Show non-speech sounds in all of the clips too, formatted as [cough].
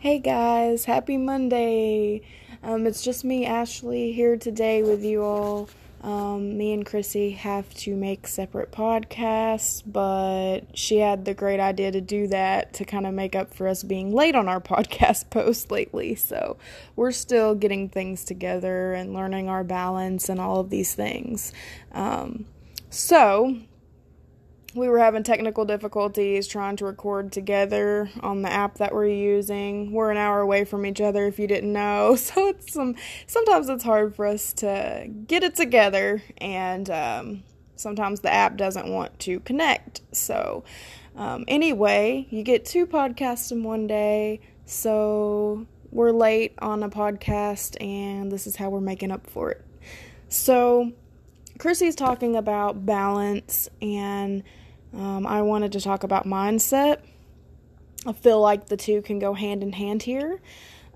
Hey guys, happy Monday. Um, it's just me, Ashley, here today with you all. Um, me and Chrissy have to make separate podcasts, but she had the great idea to do that to kind of make up for us being late on our [laughs] podcast post lately. So we're still getting things together and learning our balance and all of these things. Um, so we were having technical difficulties trying to record together on the app that we're using. We're an hour away from each other if you didn't know. [laughs] So it's some sometimes it's hard for us to get it together and um, sometimes the app doesn't want to connect. So um, anyway, you get two podcasts in one day. So we're late on a podcast and this is how we're making up for it. So Chrissy's talking about balance and um, I wanted to talk about mindset. I feel like the two can go hand in hand here,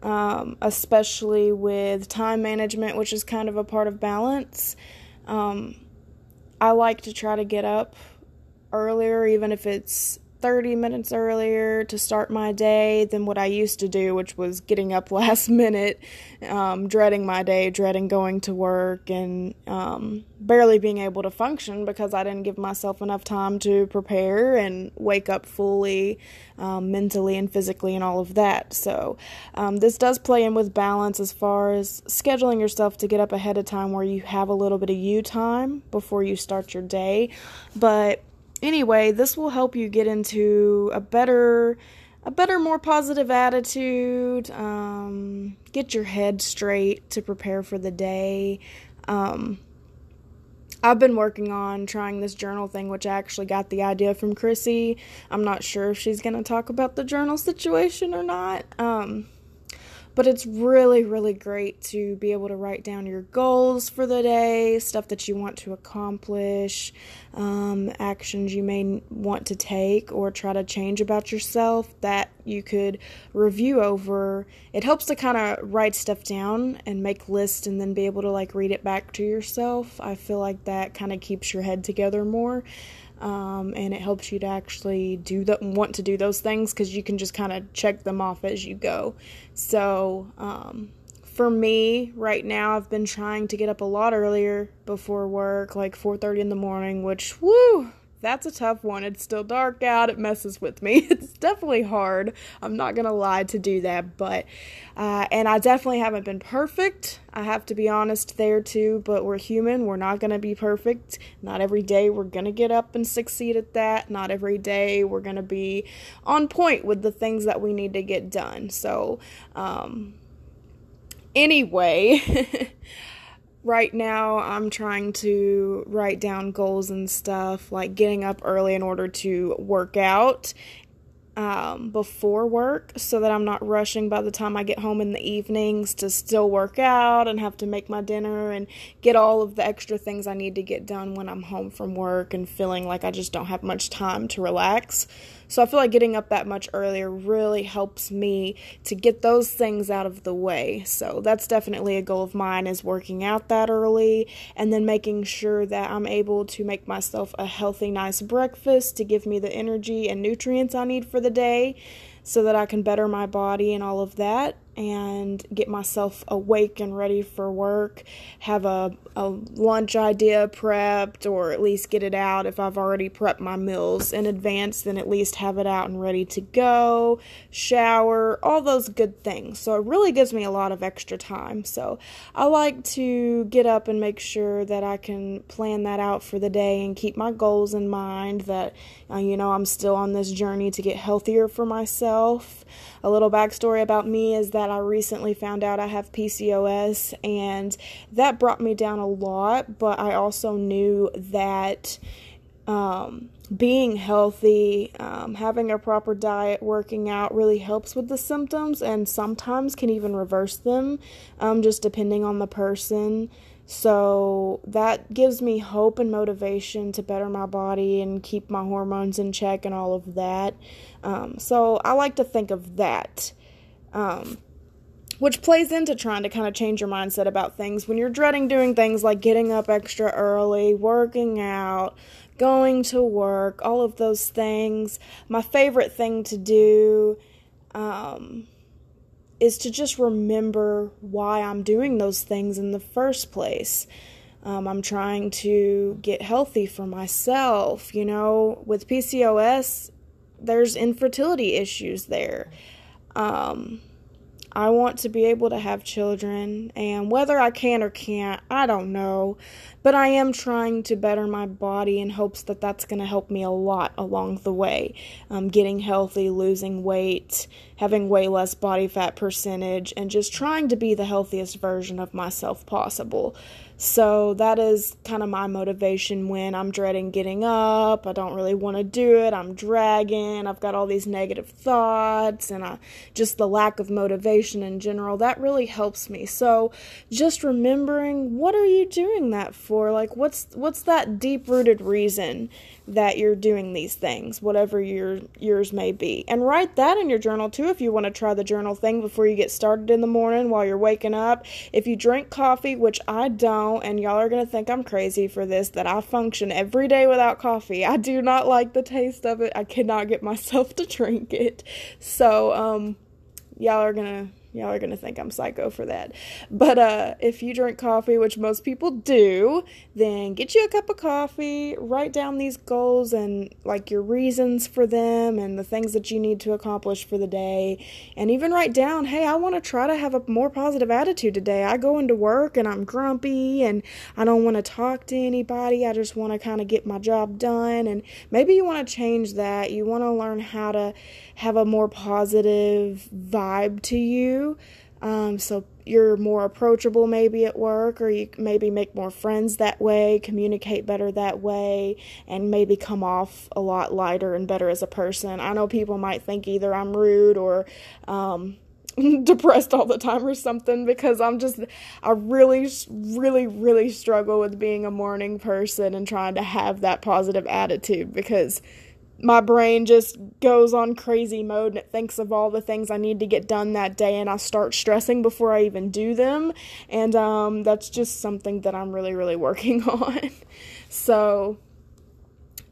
um, especially with time management, which is kind of a part of balance. Um, I like to try to get up earlier, even if it's 30 minutes earlier to start my day than what I used to do, which was getting up [laughs] last minute, um, dreading my day, dreading going to work, and um, barely being able to function because I didn't give myself enough time to prepare and wake up fully um, mentally and physically and all of that. So, um, this does play in with balance as far as scheduling yourself to get up ahead of time where you have a little bit of you time before you start your day. But anyway, this will help you get into a better a better more positive attitude um, get your head straight to prepare for the day. Um, i've been working on trying this journal thing which i actually got the idea from chrissy. I'm not sure if she's going to talk about the journal situation or not. Um, but it's really, really great to be able to write down your goals for the day, stuff that you want to accomplish, um, actions you may want to take or try to change about yourself that you could review over. It helps to kind of write stuff down and make lists and then be able to like read it back to yourself. I feel like that kind of keeps your head together more um, and it helps you to actually do the want to do those things because you can just kind of check them off as you go. So um, for me right now, I've been trying to get up a lot earlier before work, like 4:30 in the morning, which woo that's a tough one. It's still dark out. It messes with me. [laughs] It's definitely hard. I'm not going to lie to do that, but, uh, and I definitely haven't been perfect. I have to be honest there too, but we're human. We're not going to be perfect. Not every day we're going to get up and succeed at that. Not every day we're going to be on point with the things that we need to get done. So, um, anyway. [laughs] right now I'm trying to write down goals and stuff, like getting up early in order to work out um, before work so that I'm not rushing by the time I get home in the evenings to still work out and have to make my dinner and get all of the extra things I need to get done when I'm home from work and feeling like I just don't have much time to relax. So I feel like getting up that much earlier really helps me to get those things out of the way. So that's definitely a goal of mine is working out that early and then making sure that I'm able to make myself a healthy nice breakfast to give me the energy and nutrients I need for the day so that I can better my body and all of that and get myself awake and ready for work, have a, a lunch idea prepped, or at least get it out if I've already prepped my meals in advance, then at least have it out and ready to go, shower, all those good things. So it really gives me a lot of extra time. So I like to get up and make sure that I can plan that out for the day and keep my goals in mind that, uh, you know, I'm still on this journey to get healthier for myself. A little backstory about me is that I recently found out I have PCOS, and that brought me down a lot, but I also knew that. Um, being healthy, um, having a proper diet, working out really helps with the symptoms and sometimes can even reverse them, um, just depending on the person. So that gives me hope and motivation to better my body and keep my hormones in check and all of that. Um, so I like to think of that. Um, which plays into trying to kind of change your mindset about things when you're dreading doing things like getting up extra early, working out, going to work, all of those things. My favorite thing to do um, is to just remember why I'm doing those things in the first place. Um, I'm trying to get healthy for myself. You know, with PCOS, there's infertility issues there. Um, I want to be able to have children, and whether I can or can't, I don't know. But I am trying to better my body in hopes that that's going to help me a lot along the way. Um, getting healthy, losing weight, having way less body fat percentage, and just trying to be the healthiest version of myself possible. So that is kind of my motivation when I'm dreading getting up. I don't really want to do it. I'm dragging. I've got all these negative thoughts and I, just the lack of motivation in general. That really helps me. So just remembering what are you doing that for? Like what's what's that deep-rooted reason that you're doing these things, whatever your yours may be. And write that in your journal too if you want to try the journal thing before you get started in the morning while you're waking up. If you drink coffee, which I don't, and y'all are going to think I'm crazy for this, that I function every day without coffee. I do not like the taste of it. I cannot get myself [laughs] to drink it. So, um, y'all are going to Y'all are gonna think I'm psycho for that. But uh, if you drink coffee, which most people do, then get you a cup of coffee, write down these goals and like your reasons for them and the things that you need to accomplish for the day. And even write down, hey, I wanna try to have a more positive attitude today. I go into work and I'm grumpy and I don't wanna talk to anybody. I just wanna kind of get my job done. And maybe you wanna change that. You wanna learn how to have a more positive vibe to you. Um, so you're more approachable maybe at work, or you maybe make more friends that way, communicate better that way, and maybe come off a lot lighter and better as a person. I know people might think either I'm rude or um, [laughs] depressed all the time or something because I'm just, I really, really, really struggle with being a morning person and trying to have that positive attitude because my brain just goes on crazy mode and it thinks of all the things I need to get done that day and I start stressing before I even do them. And um, that's just something that I'm really, really [laughs] working on. so,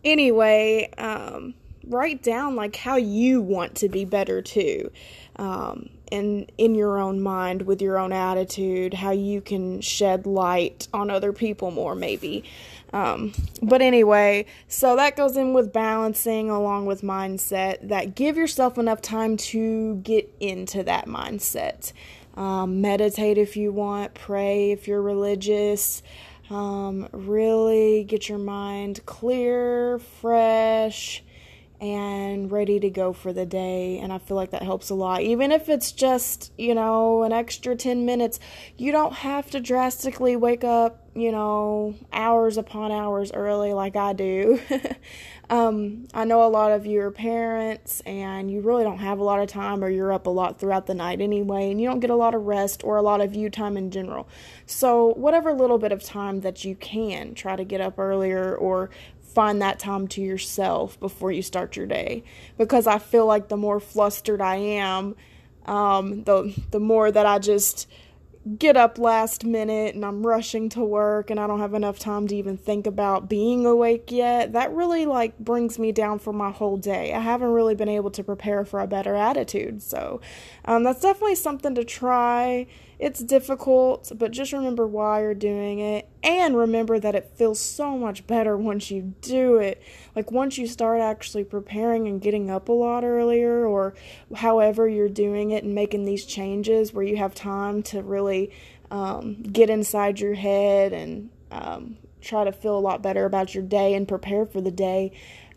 anyway, um, write down like how you want to be better too. Um, and in your own mind with your own attitude, how you can shed light on other people more, maybe. Um, but anyway, so that goes in with balancing along with mindset that give yourself enough time to get into that mindset. Um, meditate if you want, pray if you're religious. Um, really get your mind clear, fresh, and ready to go for the day. And I feel like that helps a lot. Even if it's just, you know, an extra 10 minutes, you don't have to drastically wake up, you know, hours upon hours early like I do. [laughs] um, I know a lot of you are parents and you really don't have a lot of time or you're up a lot throughout the night anyway, and you don't get a lot of rest or a lot of you time in general. So, whatever little bit of time that you can, try to get up earlier or find that time to yourself before you start your day because I feel like the more flustered I am, um, the the more that I just get up last minute and I'm rushing to work and I don't have enough time to even think about being awake yet. That really like brings me down for my whole day. I haven't really been able to prepare for a better attitude. So, um, that's definitely something to try it's difficult, but just remember why you're doing it and remember that it feels so much better once you do it. Like once you start actually preparing and getting up a lot earlier or however you're doing it and making these changes where you have time to really um, get inside your head and um, try to feel a lot better about your day and prepare for the day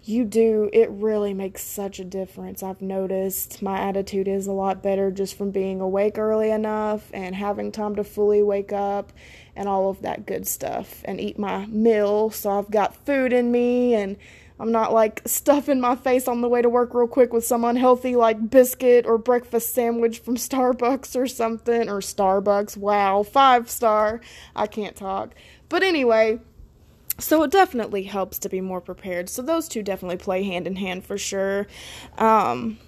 you do, it really makes such a difference. I've noticed my attitude is a lot better just from being awake early enough and having time to fully wake up and all of that good stuff and eat my meal. So I've got food in me and I'm not like [laughs] stuffing my face on the way to work real quick with some unhealthy like biscuit or breakfast sandwich from Starbucks or something or Starbucks. Wow, five star. I can't talk. But anyway, so it definitely helps to be more prepared. So those two definitely play hand in hand for sure. Um,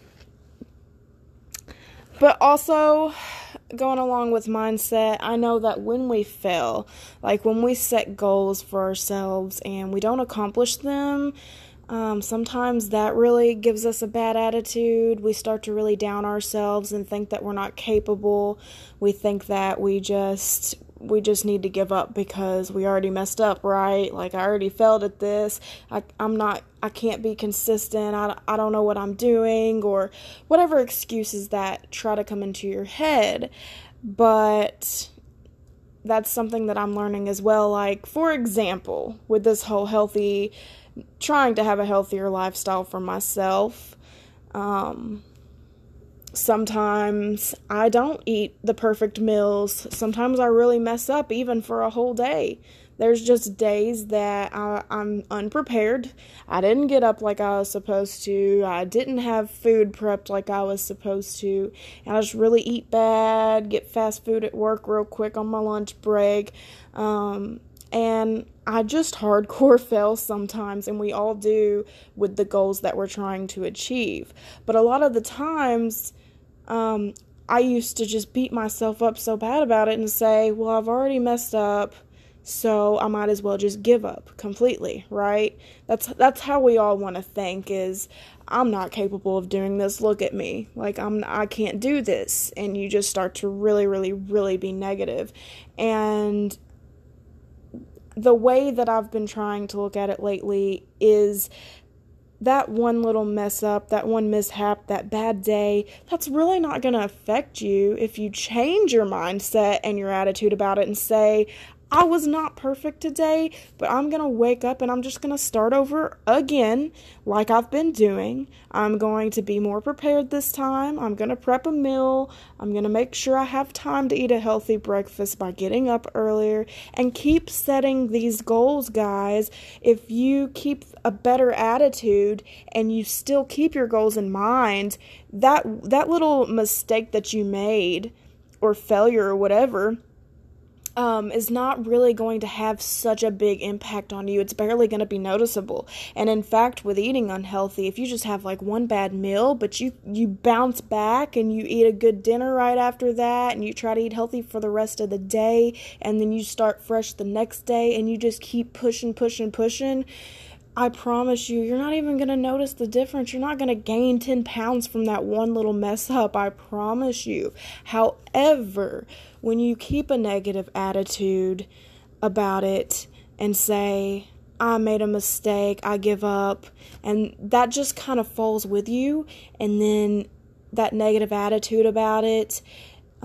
but also going along with mindset, I know that when we fail, like when we set goals for ourselves and we don't accomplish them, Um, sometimes that really gives us a bad attitude. We start to really down ourselves and think that we're not capable. We think that we just we just need to give up because we already messed up, right? Like I already failed at this. I, I'm not. I can't be consistent. I, I don't know what I'm doing or whatever excuses that try to come into your head. But that's something that I'm learning as well. Like for example, with this whole healthy trying to have a healthier lifestyle for myself. Um, sometimes I don't eat the perfect meals. Sometimes I really mess up even for a whole day. There's just days that I, am unprepared. I didn't get up like I was supposed to. I didn't have food prepped like I was supposed to. And I just really eat bad, get fast food at work real quick on my lunch break. Um, and I just hardcore [laughs] fail sometimes, and we all do with the goals that we're trying to achieve. But a lot of the times, um, I used to just beat myself up so bad about it and say, well, I've already messed up, so I might as well just give up completely, right? That's that's how we all want to think is I'm not capable of doing this. Look at me. Like I'm I can't do this. And you just start to really really really be negative. And the way that I've been trying to look at it lately is that one little mess up, that one mishap, that bad day, that's really not going to affect you if you change your mindset and your attitude about it and say, I was not perfect today, but I'm going to wake up and I'm just going to start over again, like I've been doing. I'm going to be more prepared this time. I'm going to prep a meal. I'm going to make sure I have time to eat a healthy breakfast by getting up earlier and keep setting these goals, guys. If you keep a better attitude and you still keep your goals in mind, that that little mistake that you made or failure or whatever um, is not really going to have such a big impact on you. It's barely going to be noticeable. And in fact, with eating unhealthy, if you just have like one bad meal, but you you bounce back and you eat a good dinner right after that, and you try to eat healthy for the rest of the day, and then you start fresh the next day, and you just keep pushing, pushing, pushing I promise you, you're not even going to notice the difference. You're not going to gain 10 pounds from that one little mess up. I promise you. However, when you keep a negative attitude about it and say, I made a mistake, I give up, and that just kind of falls with you, and then that negative attitude about it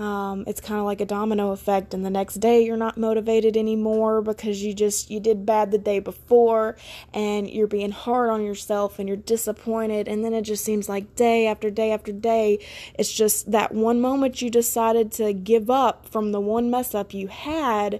um, it's kind of like a domino effect and the next day you're not motivated anymore because you just you did bad the day before and you're being hard on yourself and you're disappointed and then it just seems like day after day after day it's just that one moment you decided to give up from the one mess up you had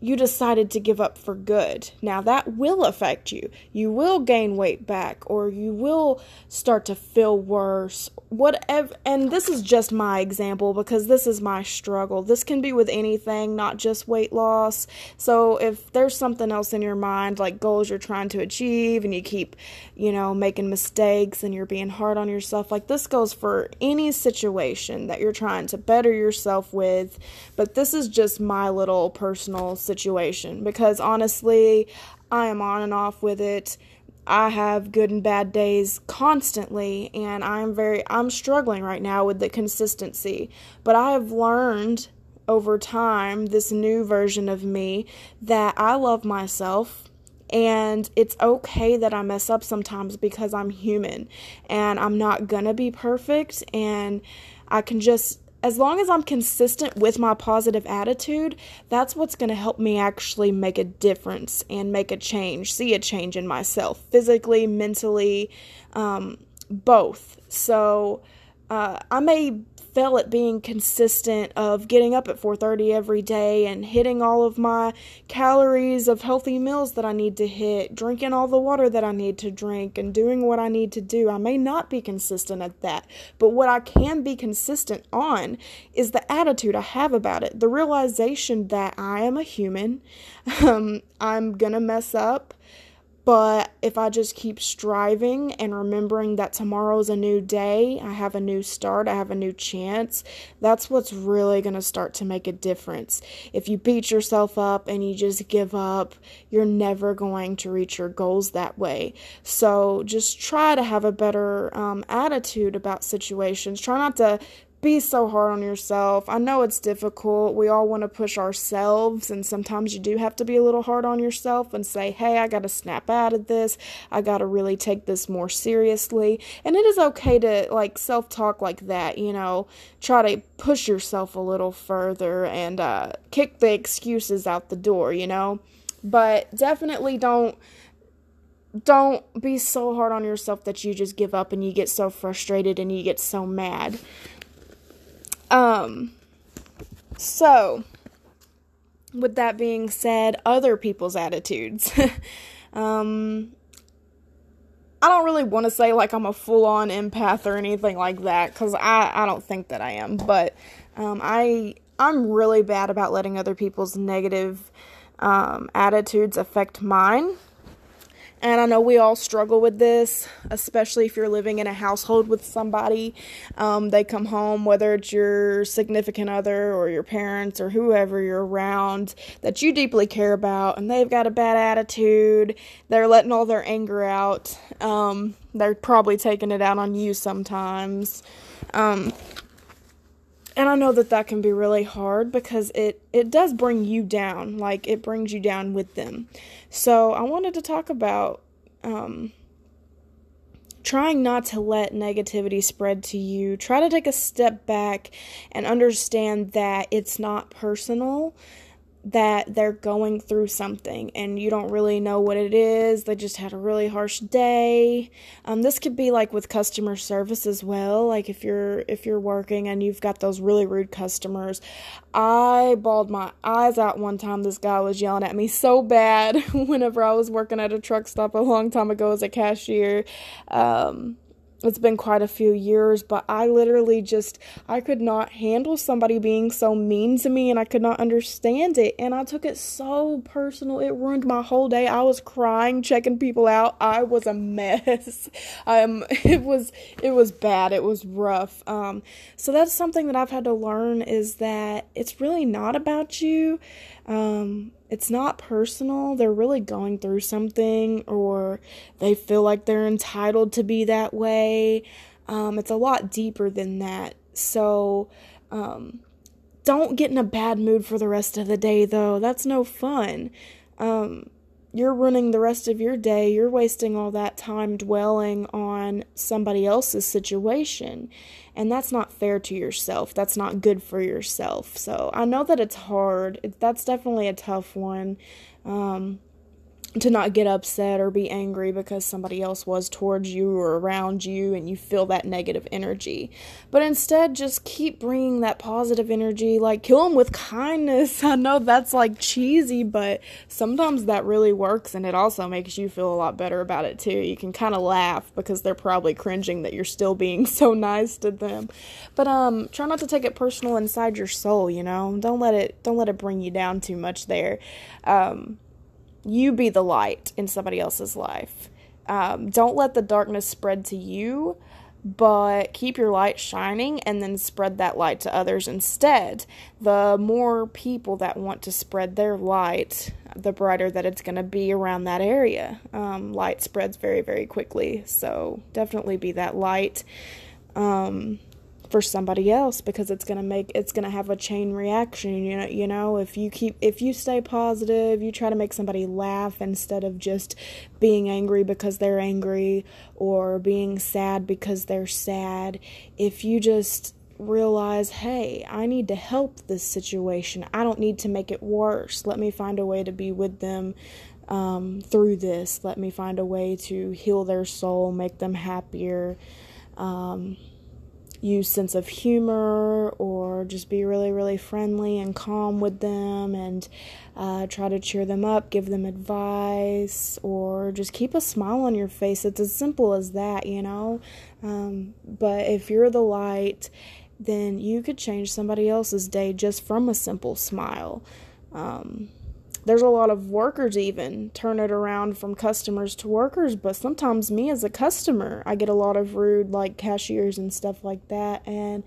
you decided to give up for good. Now, that will affect you. You will gain weight back, or you will start to feel worse. Whatever. And this is just my example because this is my struggle. This can be with anything, not just weight loss. So, if there's something else in your mind, like goals you're trying to achieve, and you keep, you know, making mistakes and you're being hard on yourself, like this goes for any situation that you're trying to better yourself with. But this is just my little personal situation because honestly, I am on and off with it. I have good and bad days constantly and I'm very I'm struggling right now with the consistency. But I have learned over time this new version of me that I love myself and it's okay that I mess up sometimes because I'm human and I'm not gonna be perfect and I can just as long as I'm consistent with my positive attitude, that's what's going to help me actually make a difference and make a change, see a change in myself, physically, mentally, um, both. So uh, I may fail at being consistent of getting up at 4:30 every day and hitting all of my calories of healthy meals that I need to hit, drinking all the water that I need to drink and doing what I need to do. I may not be consistent at that, but what I can be consistent on is the attitude I have about it, the realization that I am a human. [laughs] Um, I'm going to mess up But if I just keep striving and remembering that tomorrow's a new day, I have a new start, I have a new chance, that's what's really going to start to make a difference. If you beat yourself up and you just give up, you're never going to reach your goals that way. So just try to have a better um, attitude about situations. Try not to be so hard on yourself. I know it's difficult. We all want to push ourselves, and sometimes you do have to be a little hard on yourself and say, hey, I got to snap out of this. I got to really take this more seriously. And it is okay to like self talk like that, you know, try to push yourself a little further and uh, kick the excuses out the door, you know. But definitely don't don't be so hard on yourself that you just give up and you get so frustrated and you get so mad. Um, so, with that being said, other people's attitudes. [laughs] um, I don't really want to say like I'm a full on empath or anything like that because I, I don't think that I am, but um, I I'm really bad about letting other people's negative um, attitudes affect mine. And I know we all struggle with this, especially if you're living in a household with somebody. Um, they come home, whether it's your significant other or your parents or whoever you're around that you deeply care about, and they've got a bad attitude. They're letting all their anger out. Um, they're probably taking it out on you sometimes. Um, and I know that that can be really hard because it it does bring you down like it brings you down with them. So I wanted to talk about um, trying not to let negativity spread to you. Try to take a step back and understand that it's not personal that they're going through something and you don't really know what it is. They just had a really harsh day. Um, this could be like with customer service as well. Like if you're if you're working and you've got those really rude customers. I bawled my eyes out one time. This guy was yelling at me so bad [laughs] whenever I was working at a truck stop a long time ago as a cashier. Um, it's been quite a few years, but I literally just I could not handle somebody being so mean to me and I could not understand it and I took it so personal. It ruined my whole day. I was crying, checking people out. I was a mess. [laughs] Um it was it was bad. It was rough. Um so that's something that I've had to learn is that it's really not about you. Um it's not personal. They're really going through something or they feel like they're entitled to be that way. Um, it's a lot deeper than that. So, um, don't get in a bad mood for the rest of the day, though. That's no fun. Um, you're running the rest of your day, you're wasting all that time dwelling on somebody else's situation. And that's not fair to yourself. That's not good for yourself. So I know that it's hard. That's definitely a tough one. Um, to not get upset or be angry because somebody else was towards you or around you and you feel that negative energy. But instead, just keep bringing that positive energy, like kill them with kindness. [laughs] I know that's like cheesy, but sometimes that really works and it also makes you feel a lot better about it too. You can kind of laugh because they're probably cringing that you're still being [laughs] so nice to them. But um try not to take it personal inside your soul, you know? Don't let it don't let it bring you down too much there. Um you be the light in somebody else's life. Um, don't let the darkness spread to you, but keep your light shining and then spread that light to others instead. The more people that want to spread their light, the brighter that it's going to be around that area. Um, light spreads very, very quickly, so definitely be that light. Um, for somebody else because it's going to make it's going to have a chain reaction you know you know if you keep if you stay positive you try to make somebody laugh instead of just being angry because they're angry or being sad because they're sad. If you just realize hey I need to help this situation. I don't need to make it worse. Let me find a way to be with them um, through this. Let me find a way to heal their soul make them happier. Um, use sense of humor or just be really really friendly and calm with them and uh, try to cheer them up give them advice or just keep a smile on your face. It's as simple as that you know? Um, but if you're the light then you could change somebody else's day just from a simple smile. Um, there's a lot of workers even turn it around from customers to workers but sometimes me as a customer i get a lot of rude like cashiers and stuff like that and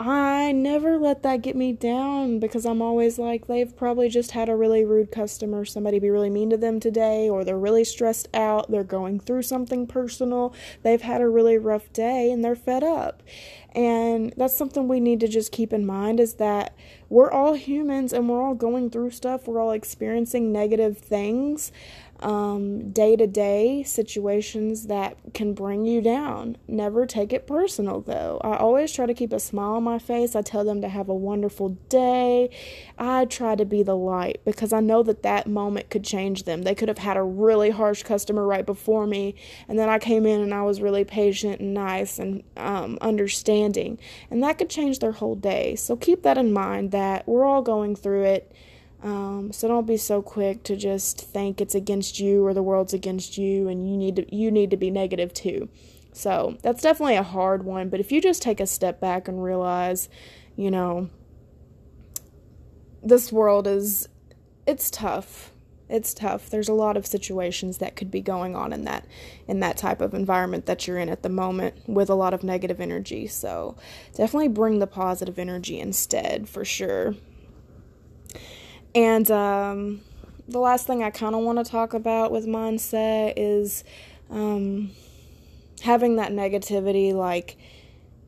I never let that get me down because I'm always like, they've probably just had a really rude customer, somebody be really mean to them today, or they're really stressed out, they're going through something personal, they've had a really rough day, and they're fed up. And that's something we need to just keep in mind is that we're all humans and we're all going through stuff, we're all experiencing negative things day to day situations that can bring you down. Never take it personal though. I always try to keep a smile on my face. I tell them to have a wonderful day. I try to be the light because I know that that moment could change them. They could have had a really harsh customer right before me, and then I came in and I was really patient and nice and um, understanding, and that could change their whole day. So keep that in mind that we're all going through it. Um, so don't be so quick to just think it's against you or the world's against you and you need to you need to be negative too. So that's definitely a hard one, but if you just take a step back and realize, you know, this world is it's tough. It's tough. There's a lot of situations that could be going on in that in that type of environment that you're in at the moment with a lot of negative energy. So, definitely bring the positive energy instead for sure. And um, the last thing I kind of want to talk about with mindset is um, having that negativity, like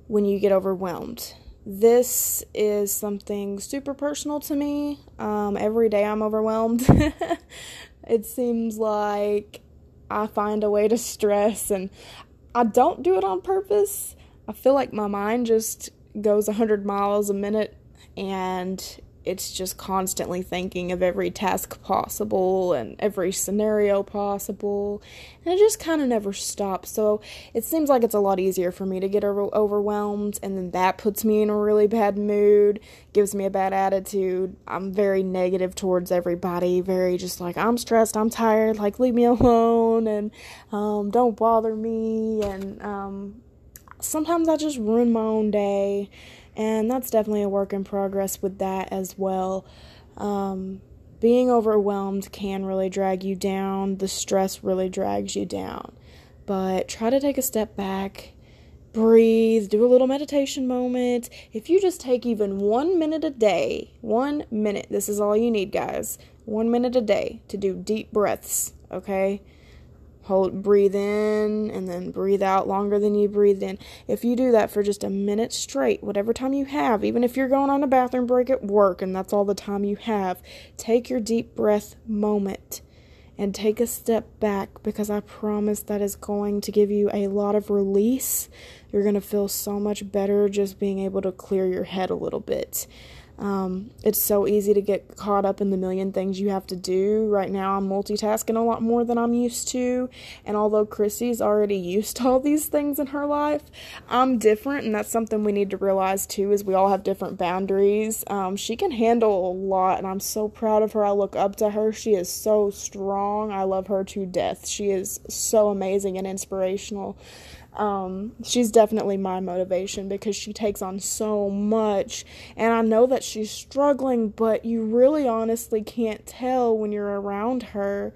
when you get overwhelmed. This is something super personal to me. Um, every day I'm overwhelmed. [laughs] it seems like I find a way to stress, and I don't do it on purpose. I feel like my mind just goes 100 miles a minute and it's just constantly thinking of every task possible and every scenario possible. And it just kind of never stops. So it seems like it's a lot easier for me to get over- overwhelmed and then that puts me in a really bad mood gives me a bad attitude. I'm very negative towards everybody very just like i'm stressed i'm tired like leave me alone and um, don't bother me and um, sometimes i just ruin my own day and that's definitely a work in progress with that as well. Um, being overwhelmed can really drag you down, the stress really drags you down. But try to take a step back, breathe, do a little meditation moment. If you just take even one minute a day, one minute, this is all you need, guys, one minute a day to do deep breaths, okay? Hold breathe in and then breathe out longer than you breathed in if you do that for just a minute straight whatever time you have even if you're going on a bathroom break at work and that's all the time you have take your deep breath moment and take a step back because I promise that is going to give you a lot of release. You're going to feel so much better just being able to clear your head a little bit. Um, it's so easy to get caught up in the million things you have to do. Right now, I'm multitasking a lot more than I'm used to. And although Chrissy's already used to all these things in her life, I'm different. And that's something we need to realize too, is we all have different boundaries. Um, she can handle a lot, and I'm so proud of her. I look up to her. She is so strong. I love her to death. She is so amazing and inspirational. Um, she's definitely my motivation because she takes on so much. And I know that she's struggling, but you really honestly can't tell when you're around her.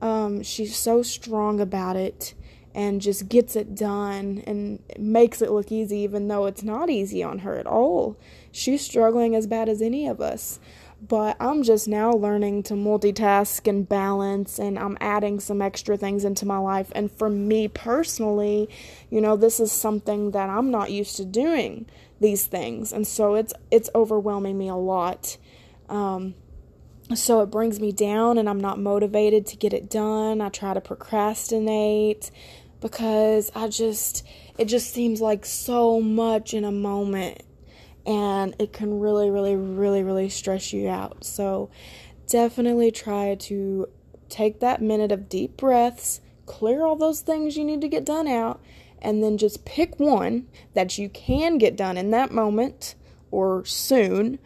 Um, she's so strong about it and just gets it done and makes it look easy, even though it's not easy on her at all. She's struggling as bad as any of us but I'm just now learning to multitask and balance, and I'm adding some extra things into my life. And for me personally, you know, this is something that I'm not used to doing these things, and so it's it's overwhelming me a lot. Um, so it brings me down, and I'm not motivated to get it done. I try to procrastinate because I just it just seems like so much in a moment and it can really, really, really, really stress you out. So definitely try to take that minute of deep breaths, clear all those things you need to get done out, and then just pick one that you can get done in that moment or soon.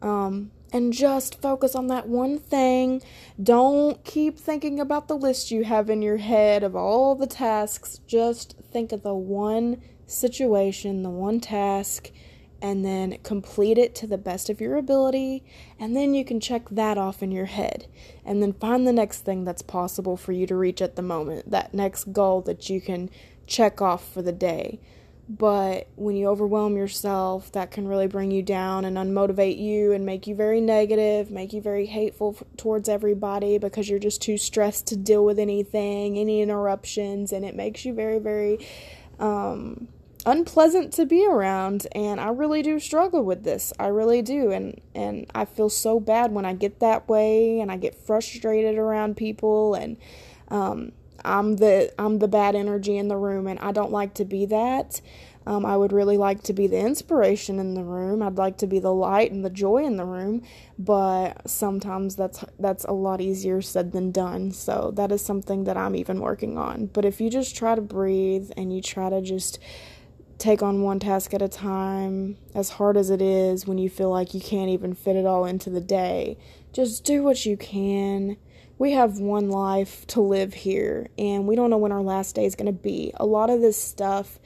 Um, and just focus on that one thing. Don't keep thinking about the list you have in your head of all the tasks. Just think of the one situation, the one task, and then complete it to the best of your ability, and then you can check that off in your head. And then find the next thing that's possible for you to reach at the moment, that next goal that you can check off for the day. But when you overwhelm yourself, that can really bring you down and unmotivate you and make you very negative, make you very hateful f- towards everybody because you're just too stressed to deal with anything, any interruptions, and it makes you very, very um, unpleasant to be around. And I really do struggle with this. I really do, and and I feel so bad when I get that way, and I get frustrated around people, and um, I'm the I'm the bad energy in the room and I don't like to be that. Um, I would really like to be the inspiration in the room. I'd like to be the light and the joy in the room, but sometimes that's that's a lot easier said than done. So that is something that I'm even working on. But if you just try to breathe and you try to just take on one task at a time, as hard as it is when you feel like you can't even fit it all into the day, just do what you can we have one life to live here and we don't know when our last day is going to be. A lot of this stuff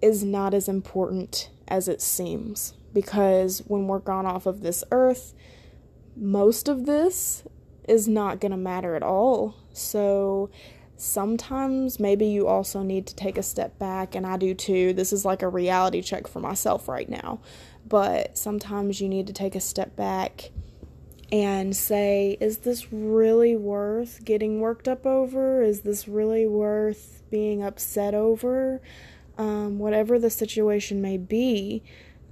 is not as important as it seems because when we're gone off of this earth, most of this is not going to matter at all. So sometimes maybe you also need to take a step back, and I do too. This is like a reality check for myself right now. But sometimes you need to take a step back and say, is this really worth getting worked up over? Is this really worth being upset over? Um, whatever the situation may be,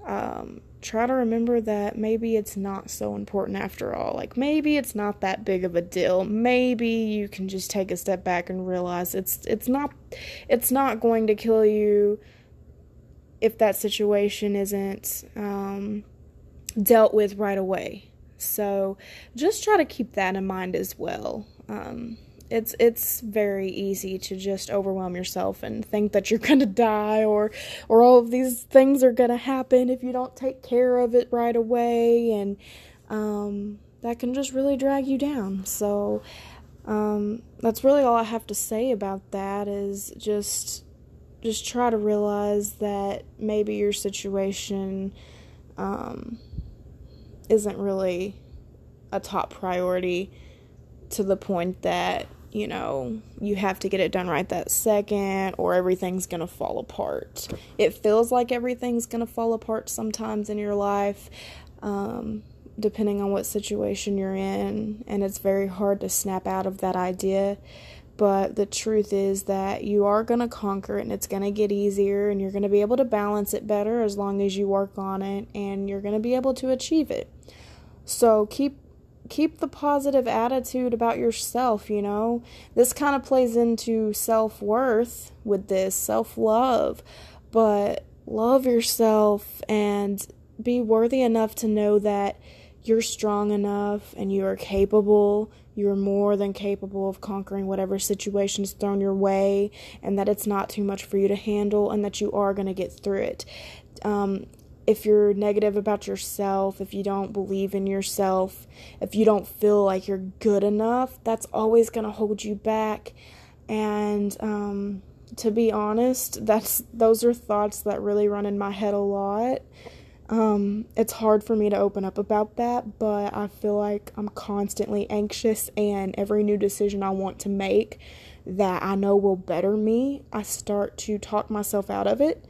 um, try to remember that maybe it's not so important after all. Like maybe it's not that big of a deal. Maybe you can just take a step back and realize it's it's not it's not going to kill you if that situation isn't um, dealt with right away. So just try to keep that in mind as well. Um, it's it's very easy to just overwhelm yourself and think that you're [laughs] gonna die or or all of these things are gonna happen if you don't take care of it right away and um, that can just really drag you down. So um, that's really all I have to say about that is just just try to realize that maybe your situation um, isn't really a top priority to the point that you know you have to get it done right that second or everything's going to fall apart it feels like everything's going to fall apart sometimes in your life um, depending on what situation you're in and it's very hard to snap out of that idea but the truth is that you are going to conquer it and it's going to get easier and you're going to be able to balance it better as long as you work on it and you're going to be able to achieve it. So keep keep the positive attitude about yourself, you know. This kind of plays into self-worth with this, self-love. But love yourself and be worthy enough to know that you're strong enough and you are capable. You are more than capable of conquering whatever situation is thrown your way, and that it's not too much for you to handle, and that you are going to get through it. Um, if you're negative about yourself, if you don't believe in yourself, if you don't feel like you're good enough, that's always going to hold you back. And um, to be honest, [laughs] that's those are thoughts that really run in my head a lot. Um, it's hard for me to open up about that, but I feel like I'm constantly anxious, and every new decision I want to make that I know will better me, I start to talk myself out of it.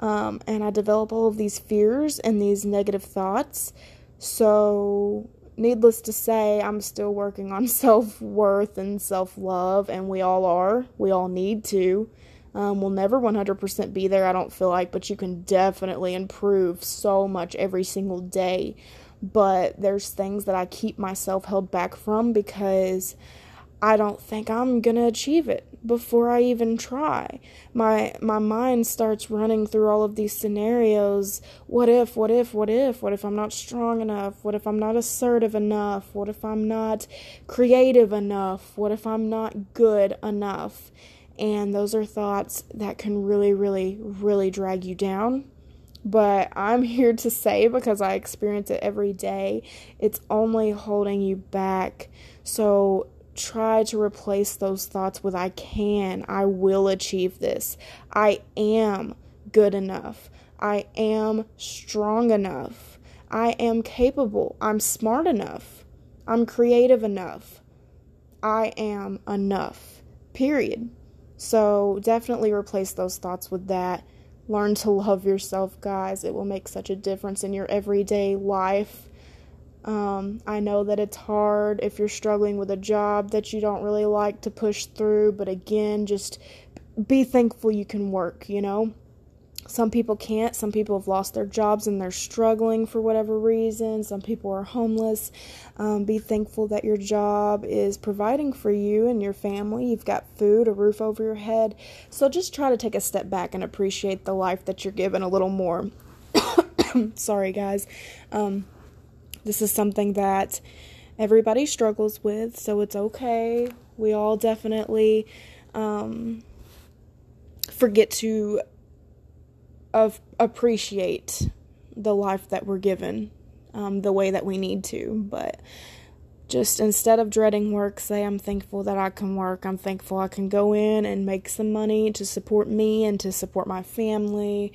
Um, and I develop all of these fears and these negative thoughts. So, needless to say, I'm still working on [laughs] self worth and self love, and we all are. We all need to. Um, will never 100% be there, I don't feel like, but you can definitely improve so much every single day. But there's things that I keep myself held back from because I don't think I'm to achieve it before I even try. My my mind starts running through all of these scenarios. What if, what if, what if? What if I'm not strong enough? What if I'm not assertive enough? What if I'm not creative enough? What if I'm not good enough? And those are thoughts that can really, really, really drag you down. But I'm [laughs] here to say, because I experience it every day, it's only holding you back. So try to replace those thoughts with I can, I will achieve this, I am good enough. I am strong enough. I am capable. I'm smart enough. I'm creative enough. I am enough. Period. So definitely replace those thoughts with that. Learn to love yourself, guys. It will make such a difference in your everyday life. Um, I know that it's hard if you're struggling with a job that you don't really like to push through, but again, just be thankful you can work, you know? Some people can't. Some people have lost their jobs and they're struggling for whatever reason. Some people are homeless. Um, be thankful that your job is providing for you and your family. You've got food, a roof over your head. So just try to take a step back and appreciate the life that you're given a little more. [coughs] Sorry, guys. Um, this is something that everybody struggles with, so it's okay. We all definitely um, forget to appreciate the life that we're given um, the way that we need to. But just instead of dreading work, say, I'm thankful that I can work. I'm thankful I can go in and make some money to support me and to support my family.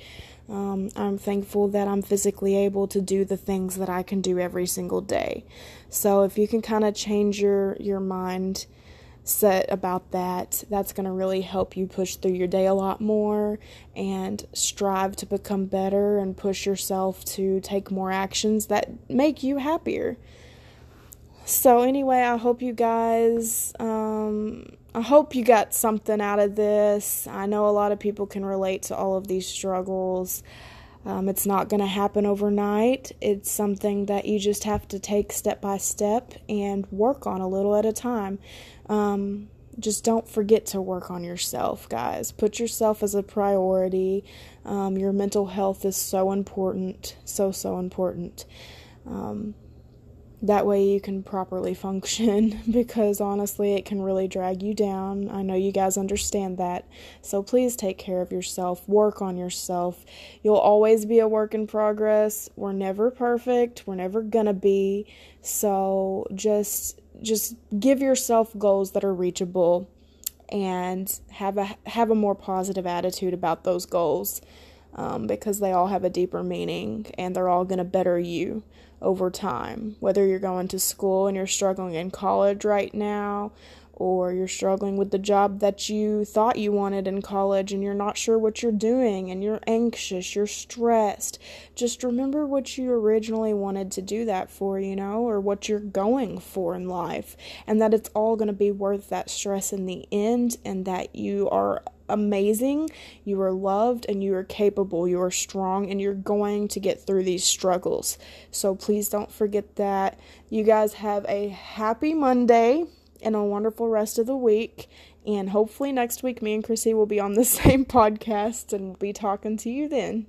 Um, I'm thankful that I'm physically able to do the things that I can do every single day. So if you can kind of change your your mind set about that, that's going to really help you push through your day a lot more and strive to become better and push yourself to take more actions that make you happier. So, anyway, I hope you guys, um, I hope you got something out of this. I know a lot of people can relate to all of these struggles. Um, it's not going to happen overnight. It's something that you just have to take step by step and work on a little at a time. Um, just don't forget to work on yourself, guys. Put yourself as a priority. Um, your mental health is so important, so, so important. That way you can properly function [laughs] because honestly it can really drag you down. I know you guys understand that. So please take care of yourself, work on yourself. You'll always be a work in progress. We're never perfect. We're never going to be. So just just give yourself goals that are reachable and have a have a more positive attitude about those goals um, because they all have a deeper meaning and they're all going to better you over time. Whether you're going to school and you're struggling in college right now, or you're struggling with the job that you thought you wanted in college and you're not sure what you're doing and you're anxious, you're stressed. Just remember what you originally wanted to do that for, you know, or what you're going for in life, and that it's all going to be worth that stress in the end, and that you are amazing, you are loved, and you are capable, you are strong, and you're going to get through these struggles. So please don't forget that. You guys have a happy Monday and a wonderful rest of the week. And hopefully, next week, me and Chrissy will be on the [laughs] same podcast and we'll be talking to you then.